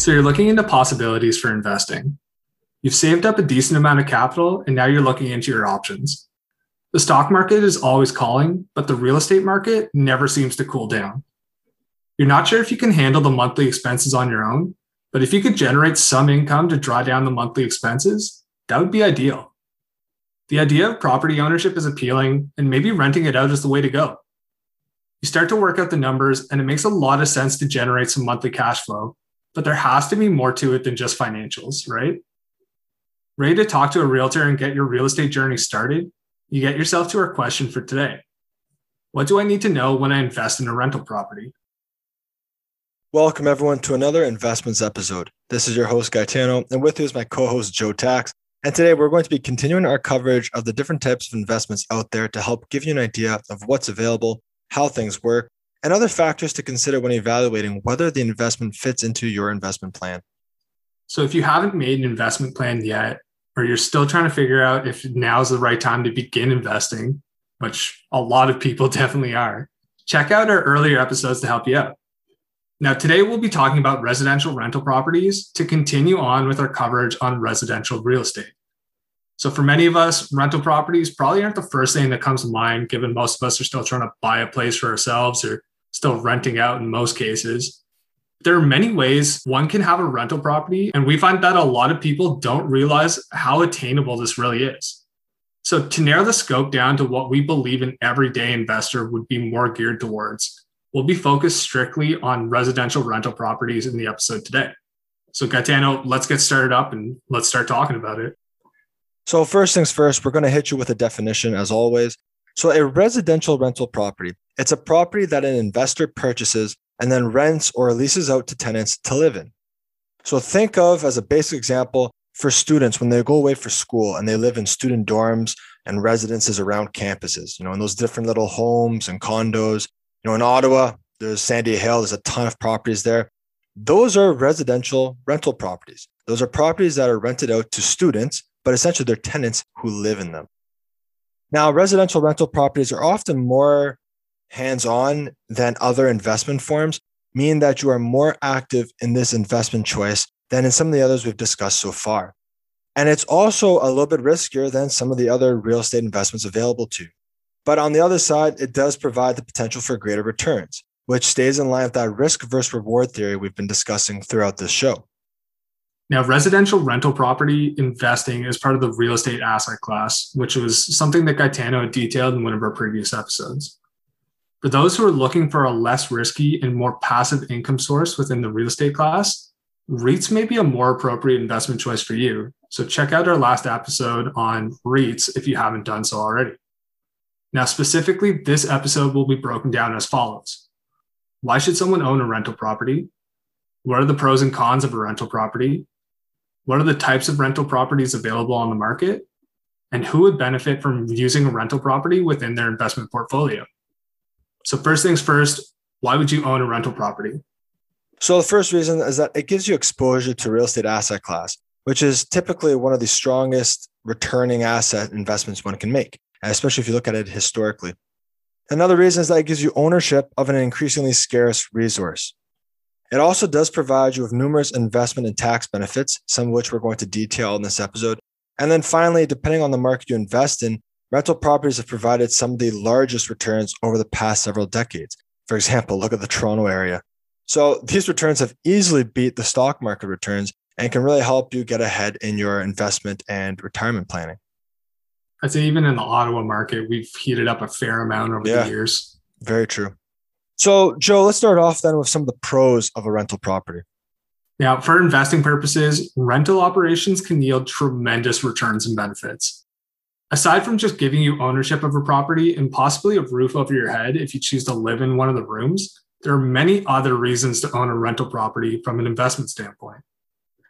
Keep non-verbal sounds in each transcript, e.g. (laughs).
So you're looking into possibilities for investing. You've saved up a decent amount of capital and now you're looking into your options. The stock market is always calling, but the real estate market never seems to cool down. You're not sure if you can handle the monthly expenses on your own, but if you could generate some income to draw down the monthly expenses, that would be ideal. The idea of property ownership is appealing, and maybe renting it out is the way to go. You start to work out the numbers, and it makes a lot of sense to generate some monthly cash flow, but there has to be more to it than just financials, right? Ready to talk to a realtor and get your real estate journey started? You get yourself to our question for today. What do I need to know when I invest in a rental property? Welcome, everyone, to another investments episode. This is your host, Gaetano, and with you is my co host, Joe Tax. And today we're going to be continuing our coverage of the different types of investments out there to help give you an idea of what's available, how things work, and other factors to consider when evaluating whether the investment fits into your investment plan. So, if you haven't made an investment plan yet, or you're still trying to figure out if now's the right time to begin investing, which a lot of people (laughs) definitely are, check out our earlier episodes to help you out. Now, today we'll be talking about residential rental properties to continue on with our coverage on residential real estate. So, for many of us, rental properties probably aren't the first thing that comes to mind, given most of us are still trying to buy a place for ourselves or still renting out in most cases. There are many ways one can have a rental property, and we find that a lot of people don't realize how attainable this really is. So, to narrow the scope down to what we believe an everyday investor would be more geared towards, we'll be focused strictly on residential rental properties in the episode today. So, Gaetano, let's get started up and let's start talking about it. So, first things first, we're going to hit you with a definition as always. So, a residential rental property, it's a property that an investor purchases and then rents or leases out to tenants to live in. So, think of as a basic example for students when they go away for school and they live in student dorms and residences around campuses, you know, in those different little homes and condos you know, in Ottawa, there's Sandy Hill, there's a ton of properties there. Those are residential rental properties. Those are properties that are rented out to students, but essentially they're tenants who live in them. Now, residential rental properties are often more hands on than other investment forms, meaning that you are more active in this investment choice than in some of the others we've discussed so far. And it's also a little bit riskier than some of the other real estate investments available to. But on the other side, it does provide the potential for greater returns, which stays in line with that risk versus reward theory we've been discussing throughout this show. Now, residential rental property investing is part of the real estate asset class, which was something that Gaetano detailed in one of our previous episodes. For those who are looking for a less risky and more passive income source within the real estate class, REITs may be a more appropriate investment choice for you. So check out our last episode on REITs if you haven't done so already. Now, specifically, this episode will be broken down as follows Why should someone own a rental property? What are the pros and cons of a rental property? What are the types of rental properties available on the market? And who would benefit from using a rental property within their investment portfolio? So, first things first, why would you own a rental property? So, the first reason is that it gives you exposure to real estate asset class, which is typically one of the strongest returning asset investments one can make especially if you look at it historically. Another reason is that it gives you ownership of an increasingly scarce resource. It also does provide you with numerous investment and tax benefits, some of which we're going to detail in this episode. And then finally, depending on the market you invest in, rental properties have provided some of the largest returns over the past several decades. For example, look at the Toronto area. So these returns have easily beat the stock market returns and can really help you get ahead in your investment and retirement planning. I'd say even in the Ottawa market, we've heated up a fair amount over yeah, the years. Very true. So, Joe, let's start off then with some of the pros of a rental property. Now, for investing purposes, rental operations can yield tremendous returns and benefits. Aside from just giving you ownership of a property and possibly a roof over your head if you choose to live in one of the rooms, there are many other reasons to own a rental property from an investment standpoint.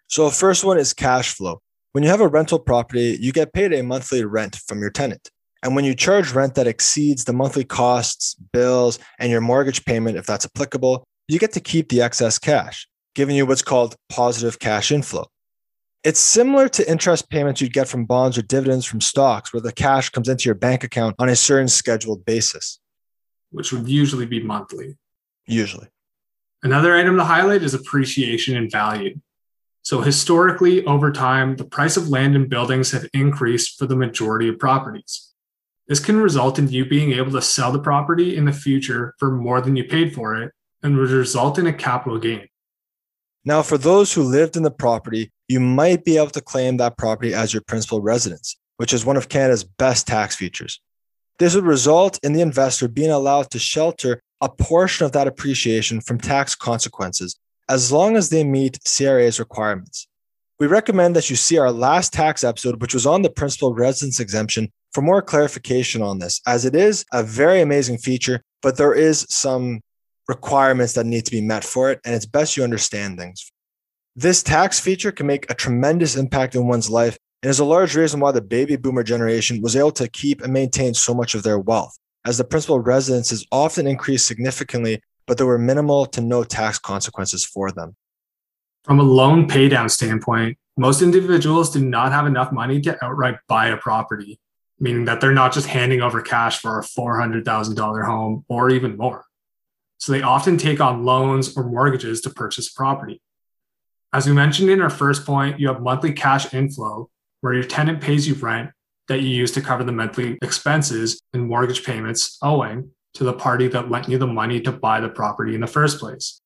So, the first one is cash flow. When you have a rental property, you get paid a monthly rent from your tenant. And when you charge rent that exceeds the monthly costs, bills, and your mortgage payment, if that's applicable, you get to keep the excess cash, giving you what's called positive cash inflow. It's similar to interest payments you'd get from bonds or dividends from stocks, where the cash comes into your bank account on a certain scheduled basis. Which would usually be monthly. Usually. Another item to highlight is appreciation in value. So, historically, over time, the price of land and buildings have increased for the majority of properties. This can result in you being able to sell the property in the future for more than you paid for it and would result in a capital gain. Now, for those who lived in the property, you might be able to claim that property as your principal residence, which is one of Canada's best tax features. This would result in the investor being allowed to shelter a portion of that appreciation from tax consequences as long as they meet CRA's requirements. We recommend that you see our last tax episode, which was on the principal residence exemption, for more clarification on this, as it is a very amazing feature, but there is some requirements that need to be met for it, and it's best you understand things. This tax feature can make a tremendous impact in one's life and is a large reason why the baby boomer generation was able to keep and maintain so much of their wealth as the principal residences often increased significantly, but there were minimal to no tax consequences for them. From a loan paydown standpoint, most individuals do not have enough money to outright buy a property, meaning that they're not just handing over cash for a $400,000 home or even more. So they often take on loans or mortgages to purchase property. As we mentioned in our first point, you have monthly cash inflow where your tenant pays you rent that you use to cover the monthly expenses and mortgage payments owing to the party that lent you the money to buy the property in the first place.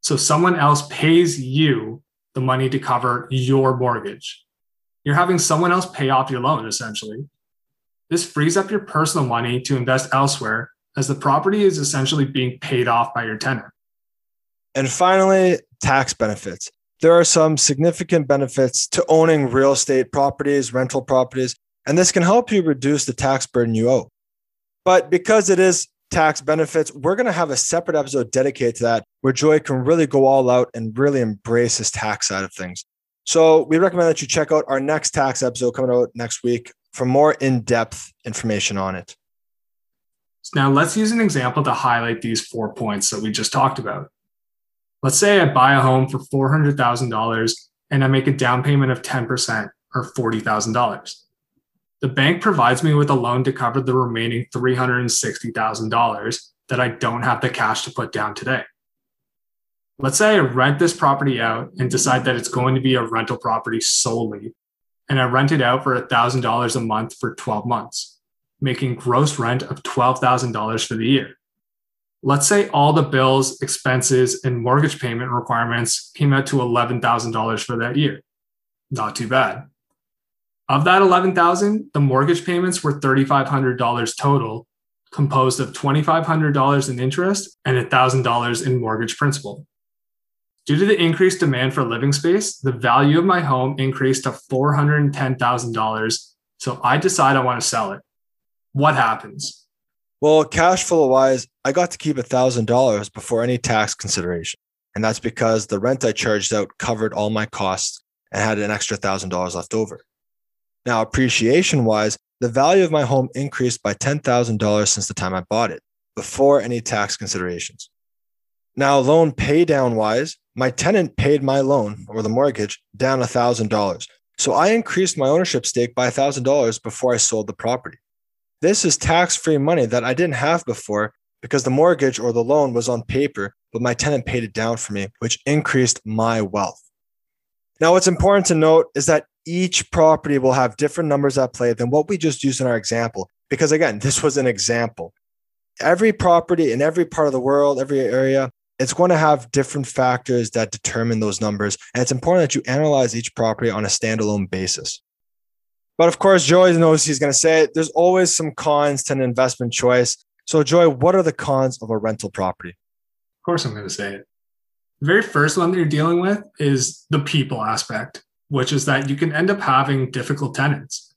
So someone else pays you the money to cover your mortgage. You're having someone else pay off your loan essentially. This frees up your personal money to invest elsewhere as the property is essentially being paid off by your tenant. And finally, tax benefits. There are some significant benefits to owning real estate properties, rental properties, and this can help you reduce the tax burden you owe. But because it is tax benefits, we're going to have a separate episode dedicated to that where Joe can really go all out and really embrace his tax side of things. So we recommend that you check out our next tax episode coming out next week for more in depth information on it. Now, let's use an example to highlight these four points that we just talked about. Let's say I buy a home for $400,000 and I make a down payment of 10% or $40,000 the bank provides me with a loan to cover the remaining $360,000 that I don't have the cash to put down today. Let's say I rent this property out and decide that it's going to be a rental property solely, and I rent it out for $1,000 a month for 12 months, making gross rent of $12,000 for the year. Let's say all the bills, expenses, and mortgage payment requirements came out to $11,000 for that year. Not too bad. Of that 11,000, the mortgage payments were $3,500 total, composed of $2,500 in interest and $1,000 in mortgage principal. Due to the increased demand for living space, the value of my home increased to $410,000. So I decide I want to sell it. What happens? Well, cash flow wise, I got to keep $1,000 before any tax consideration. And that's because the rent I charged out covered all my costs and had an extra $1,000 left over. Now, appreciation wise, the value of my home increased by $10,000 since the time I bought it, before any tax considerations. Now, loan pay down wise, my tenant paid my loan or the mortgage down $1,000. So I increased my ownership stake by $1,000 before I sold the property. This is tax free money that I didn't have before because the mortgage or the loan was on paper, but my tenant paid it down for me, which increased my wealth. Now, what's important to note is that each property will have different numbers at play than what we just used in our example. Because again, this was an example. Every property in every part of the world, every area, it's going to have different factors that determine those numbers. And it's important that you analyze each property on a standalone basis. But of course, Joe knows he's going to say it. There's always some cons to an investment choice. So, Joe, what are the cons of a rental property? Of course, I'm going to say it. The very first one that you're dealing with is the people aspect which is that you can end up having difficult tenants.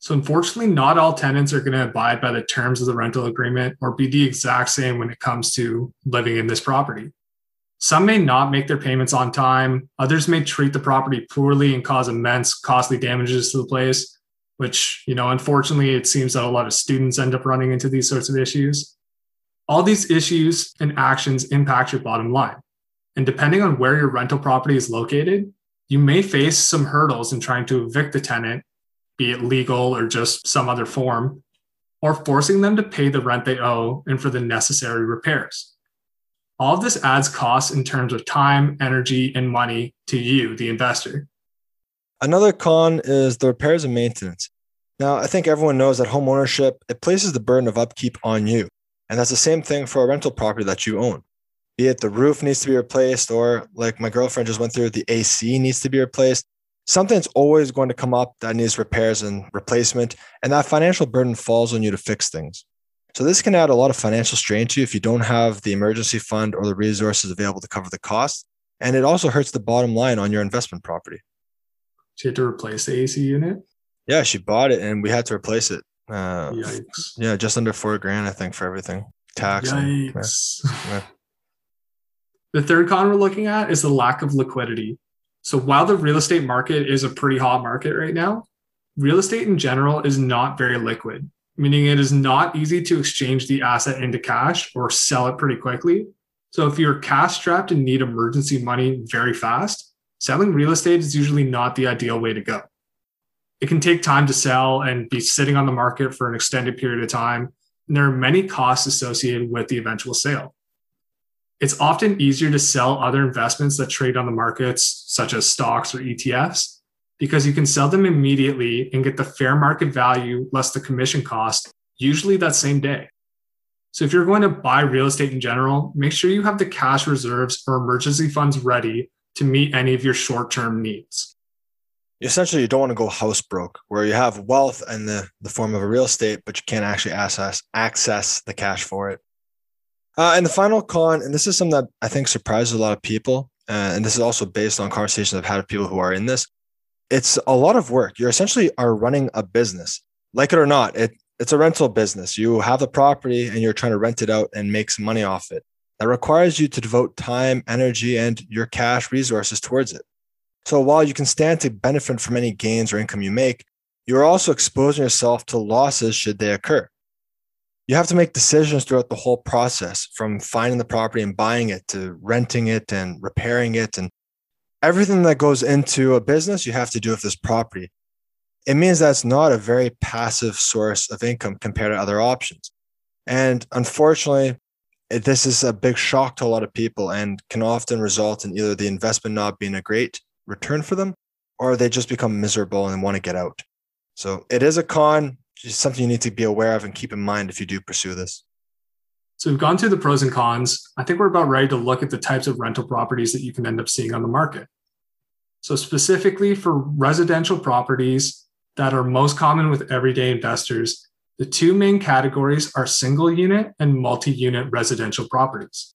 So, unfortunately, not all tenants are going to abide by the terms of the rental agreement or be the exact same when it comes to living in this property. Some may not make their payments on time, others may treat the property poorly and cause immense costly damages to the place, which, you know, unfortunately, it seems that a lot of students end up running into these sorts of issues. All these issues and actions impact your bottom line. And depending on where your rental property is located, you may face some hurdles in trying to evict the tenant, be it legal or just some other form, or forcing them to pay the rent they owe and for the necessary repairs. All of this adds costs in terms of time, energy, and money to you, the investor. Another con is the repairs and maintenance. Now, I think everyone knows that home ownership, it places the burden of upkeep on you. And that's the same thing for a rental property that you own. Be it the roof needs to be replaced, or like my girlfriend just went through, the AC needs to be replaced. Something's always going to come up that needs repairs and replacement. And that financial burden falls on you to fix things. So this can add a lot of financial strain to you if you don't have the emergency fund or the resources available to cover the cost. And it also hurts the bottom line on your investment property. She had to replace the AC unit. Yeah, she bought it and we had to replace it. Uh, Yikes. yeah, just under four grand, I think, for everything. Tax. and- Yikes. yeah. (laughs) The third con we're looking at is the lack of liquidity. So while the real estate market is a pretty hot market right now, real estate in general is not very liquid, meaning it is not easy to exchange the asset into cash or sell it pretty quickly. So if you're cash strapped and need emergency money very fast, selling real estate is usually not the ideal way to go. It can take time to sell and be sitting on the market for an extended period of time. And there are many costs associated with the eventual sale. It's often easier to sell other investments that trade on the markets, such as stocks or ETFs, because you can sell them immediately and get the fair market value less the commission cost, usually that same day. So if you're going to buy real estate in general, make sure you have the cash reserves or emergency funds ready to meet any of your short term needs. Essentially, you don't want to go house broke, where you have wealth in the, the form of a real estate, but you can't actually access access the cash for it. Uh, and the final con, and this is something that I think surprises a lot of people, uh, and this is also based on conversations I've had with people who are in this. It's a lot of work. You're essentially are running a business, like it or not. It it's a rental business. You have the property and you're trying to rent it out and make some money off it. That requires you to devote time, energy, and your cash resources towards it. So while you can stand to benefit from any gains or income you make, you're also exposing yourself to losses should they occur. You have to make decisions throughout the whole process from finding the property and buying it to renting it and repairing it and everything that goes into a business you have to do with this property. It means that's not a very passive source of income compared to other options. And unfortunately, this is a big shock to a lot of people and can often result in either the investment not being a great return for them or they just become miserable and want to get out. So it is a con, just something you need to be aware of and keep in mind if you do pursue this. So we've gone through the pros and cons. I think we're about ready to look at the types of rental properties that you can end up seeing on the market. So, specifically for residential properties that are most common with everyday investors, the two main categories are single unit and multi unit residential properties.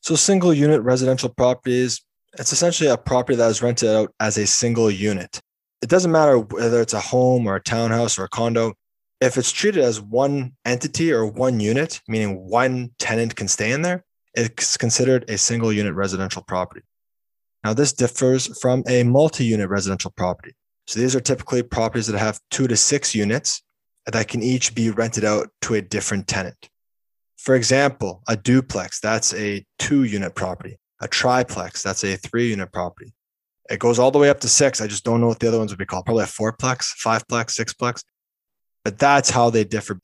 So single unit residential properties, it's essentially a property that is rented out as a single unit. It doesn't matter whether it's a home or a townhouse or a condo. If it's treated as one entity or one unit, meaning one tenant can stay in there, it's considered a single unit residential property. Now, this differs from a multi unit residential property. So these are typically properties that have two to six units that can each be rented out to a different tenant. For example, a duplex, that's a two unit property. A triplex, that's a three unit property. It goes all the way up to six. I just don't know what the other ones would be called. Probably a fourplex, fiveplex, sixplex. But that's how they differ.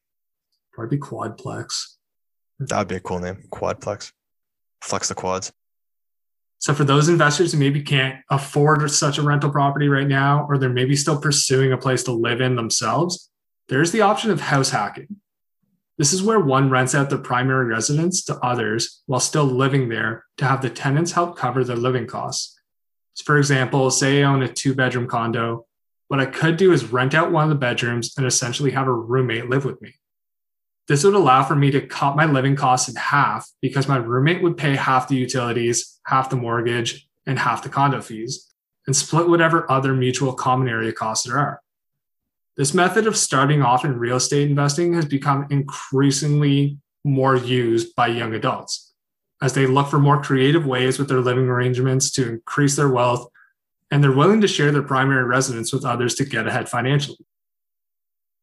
Probably quadplex. That would be a cool name. Quadplex. Flex the quads. So for those investors who maybe can't afford such a rental property right now, or they're maybe still pursuing a place to live in themselves, there's the option of house hacking. This is where one rents out their primary residence to others while still living there to have the tenants help cover their living costs. So for example, say I own a two bedroom condo. What I could do is rent out one of the bedrooms and essentially have a roommate live with me. This would allow for me to cut my living costs in half because my roommate would pay half the utilities, half the mortgage, and half the condo fees, and split whatever other mutual common area costs there are. This method of starting off in real estate investing has become increasingly more used by young adults as they look for more creative ways with their living arrangements to increase their wealth, and they're willing to share their primary residence with others to get ahead financially.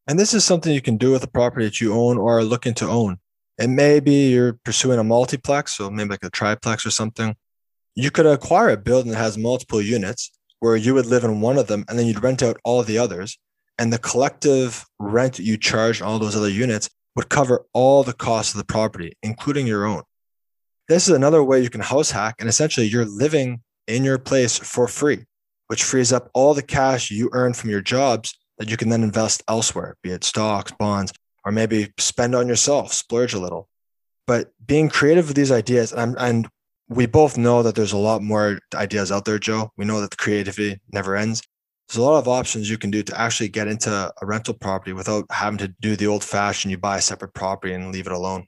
And this is something you can do with a property that you own or are looking to own. And maybe you're pursuing a multiplex, so maybe like a triplex or something. You could acquire a building that has multiple units where you would live in one of them and then you'd rent out all the others. And the collective rent you charge all those other units would cover all the costs of the property, including your own. This is another way you can house hack, and essentially you're living in your place for free, which frees up all the cash you earn from your jobs that you can then invest elsewhere, be it stocks, bonds, or maybe spend on yourself, splurge a little. But being creative with these ideas, and, and we both know that there's a lot more ideas out there, Joe. We know that the creativity never ends. There's a lot of options you can do to actually get into a rental property without having to do the old fashioned you buy a separate property and leave it alone.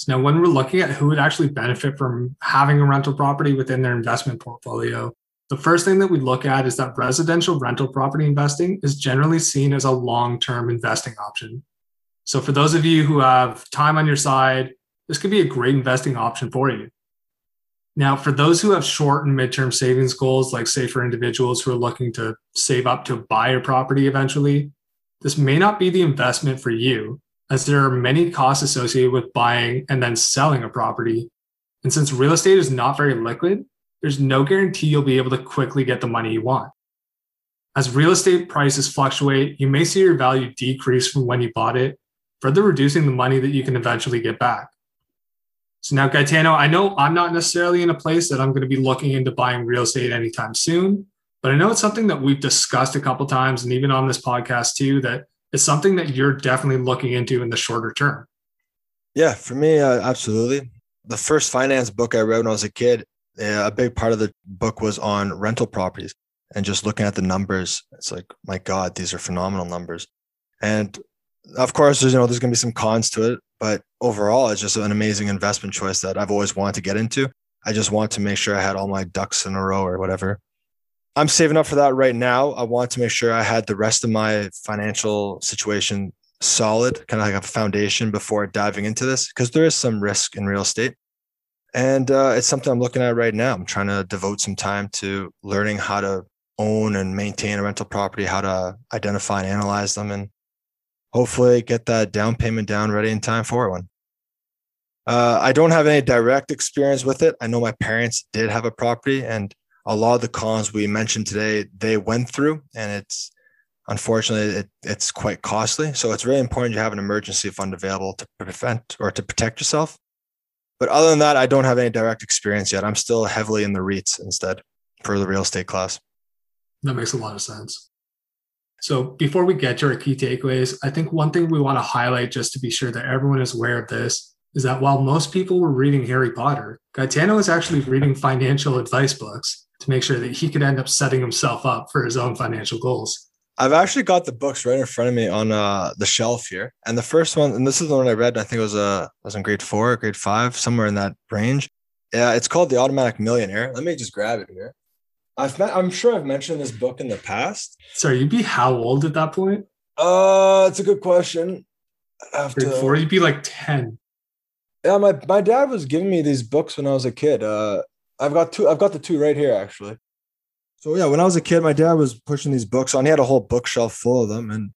So now when we're looking at who would actually benefit from having a rental property within their investment portfolio, the first thing that we look at is that residential rental property investing is generally seen as a long-term investing option. So for those of you who have time on your side, this could be a great investing option for you. Now, for those who have short and midterm savings goals, like say for individuals who are looking to save up to buy a property eventually, this may not be the investment for you, as there are many costs associated with buying and then selling a property. And since real estate is not very liquid, there's no guarantee you'll be able to quickly get the money you want. As real estate prices fluctuate, you may see your value decrease from when you bought it, further reducing the money that you can eventually get back. So now, Gaetano, I know I'm not necessarily in a place that I'm going to be looking into buying real estate anytime soon, but I know it's something that we've discussed a couple times, and even on this podcast too, that it's something that you're definitely looking into in the shorter term. Yeah, for me, uh, absolutely. The first finance book I read when I was a kid, uh, a big part of the book was on rental properties and just looking at the numbers. It's like, my God, these are phenomenal numbers. And of course, there's you know there's going to be some cons to it, but overall, it's just an amazing investment choice that I've always wanted to get into. I just want to make sure I had all my ducks in a row or whatever. I'm saving up for that right now. I want to make sure I had the rest of my financial situation solid, kind of like a foundation before diving into this, because there is some risk in real estate. And uh, it's something I'm looking at right now. I'm trying to devote some time to learning how to own and maintain a rental property, how to identify and analyze them, and hopefully get that down payment down ready in time for one. Uh, I don't have any direct experience with it. I know my parents did have a property, and a lot of the cons we mentioned today they went through, and it's unfortunately it, it's quite costly. So it's really important you have an emergency fund available to prevent or to protect yourself. But other than that, I don't have any direct experience yet. I'm still heavily in the REITs instead for the real estate class. That makes a lot of sense. So before we get to our key takeaways, I think one thing we want to highlight just to be sure that everyone is aware of this is that while most people were reading Harry Potter, Gaetano was actually reading financial advice books to make sure that he could end up setting himself up for his own financial goals. I've actually got the books right in front of me on uh, the shelf here, and the first one, and this is the one I read. I think it was uh, was in grade four, grade five, somewhere in that range. Yeah, it's called The Automatic Millionaire. Let me just grab it here. I've met, I'm sure I've mentioned this book in the past. Sorry, you'd be how old at that point? Uh, it's a good question. After four, you'd be like ten. Yeah, my my dad was giving me these books when I was a kid. Uh, I've got two. I've got the two right here actually. So yeah, when I was a kid, my dad was pushing these books on. He had a whole bookshelf full of them, and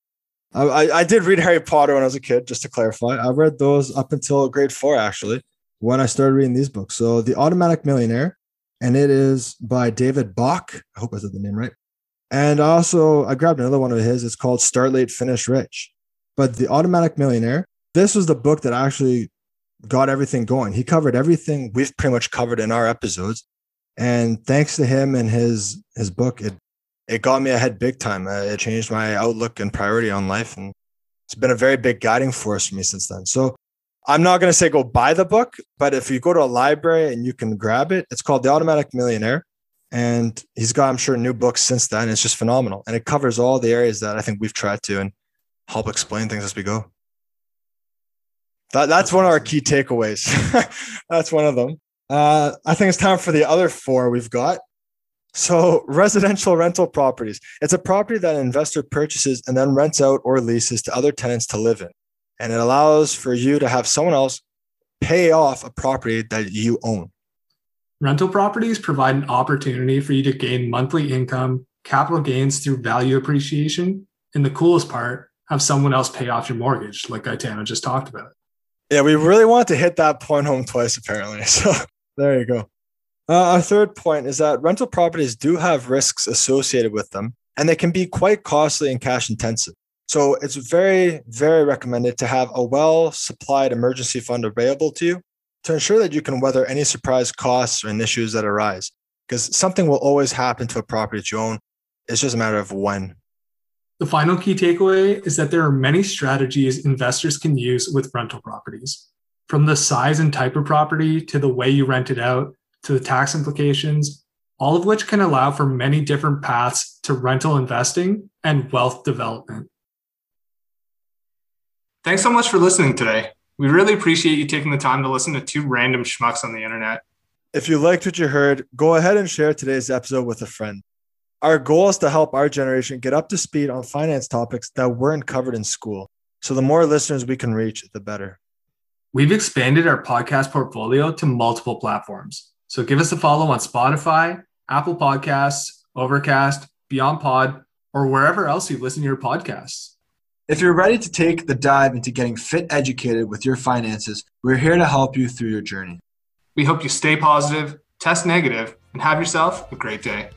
I, I, I did read Harry Potter when I was a kid. Just to clarify, I read those up until grade four actually, when I started reading these books. So the Automatic Millionaire, and it is by David Bach. I hope I said the name right. And also, I grabbed another one of his. It's called Start Late, Finish Rich. But The Automatic Millionaire, this was the book that actually got everything going. He covered everything we've pretty much covered in our episodes. And thanks to him and his his book, it it got me ahead big time. Uh, it changed my outlook and priority on life, and it's been a very big guiding force for me since then. So I'm not going to say go buy the book, but if you go to a library and you can grab it, it's called The Automatic Millionaire. And he's got, I'm sure, new books since then. It's just phenomenal. And it covers all the areas that I think we've tried to and help explain things as we go. That, that's one of our key takeaways. (laughs) that's one of them. Uh, I think it's time for the other four we've got. So, residential rental properties. It's a property that an investor purchases and then rents out or leases to other tenants to live in and it allows for you to have someone else pay off a property that you own. Rental properties provide an opportunity for you to gain monthly income, capital gains through value appreciation, and the coolest part, have someone else pay off your mortgage, like Gaetano just talked about. Yeah, we really want to hit that point home twice, apparently. (laughs) So there you go. Uh, our third point is that rental properties do have risks associated with them, and they can be quite costly and cash intensive. So it's very, very recommended to have a well supplied emergency fund available to you to ensure that you can weather any surprise costs and issues that arise. Because something will always happen to a property that you own. It's just a matter of when. The final key takeaway is that there are many strategies investors can use with rental properties. From the size and type of property to the way you rent it out to the tax implications, all of which can allow for many different paths to rental investing and wealth development. Thanks so much for listening today. We really appreciate you taking the time to listen to two random schmucks on the internet. If you liked what you heard, go ahead and share today's episode with a friend. Our goal is to help our generation get up to speed on finance topics that weren't covered in school. So the more listeners we can reach, the better. We've expanded our podcast portfolio to multiple platforms. So give us a follow on Spotify, Apple Podcasts, Overcast, BeyondPod, or wherever else you listen to your podcasts. If you're ready to take the dive into getting fit educated with your finances, we're here to help you through your journey. We hope you stay positive, test negative, and have yourself a great day.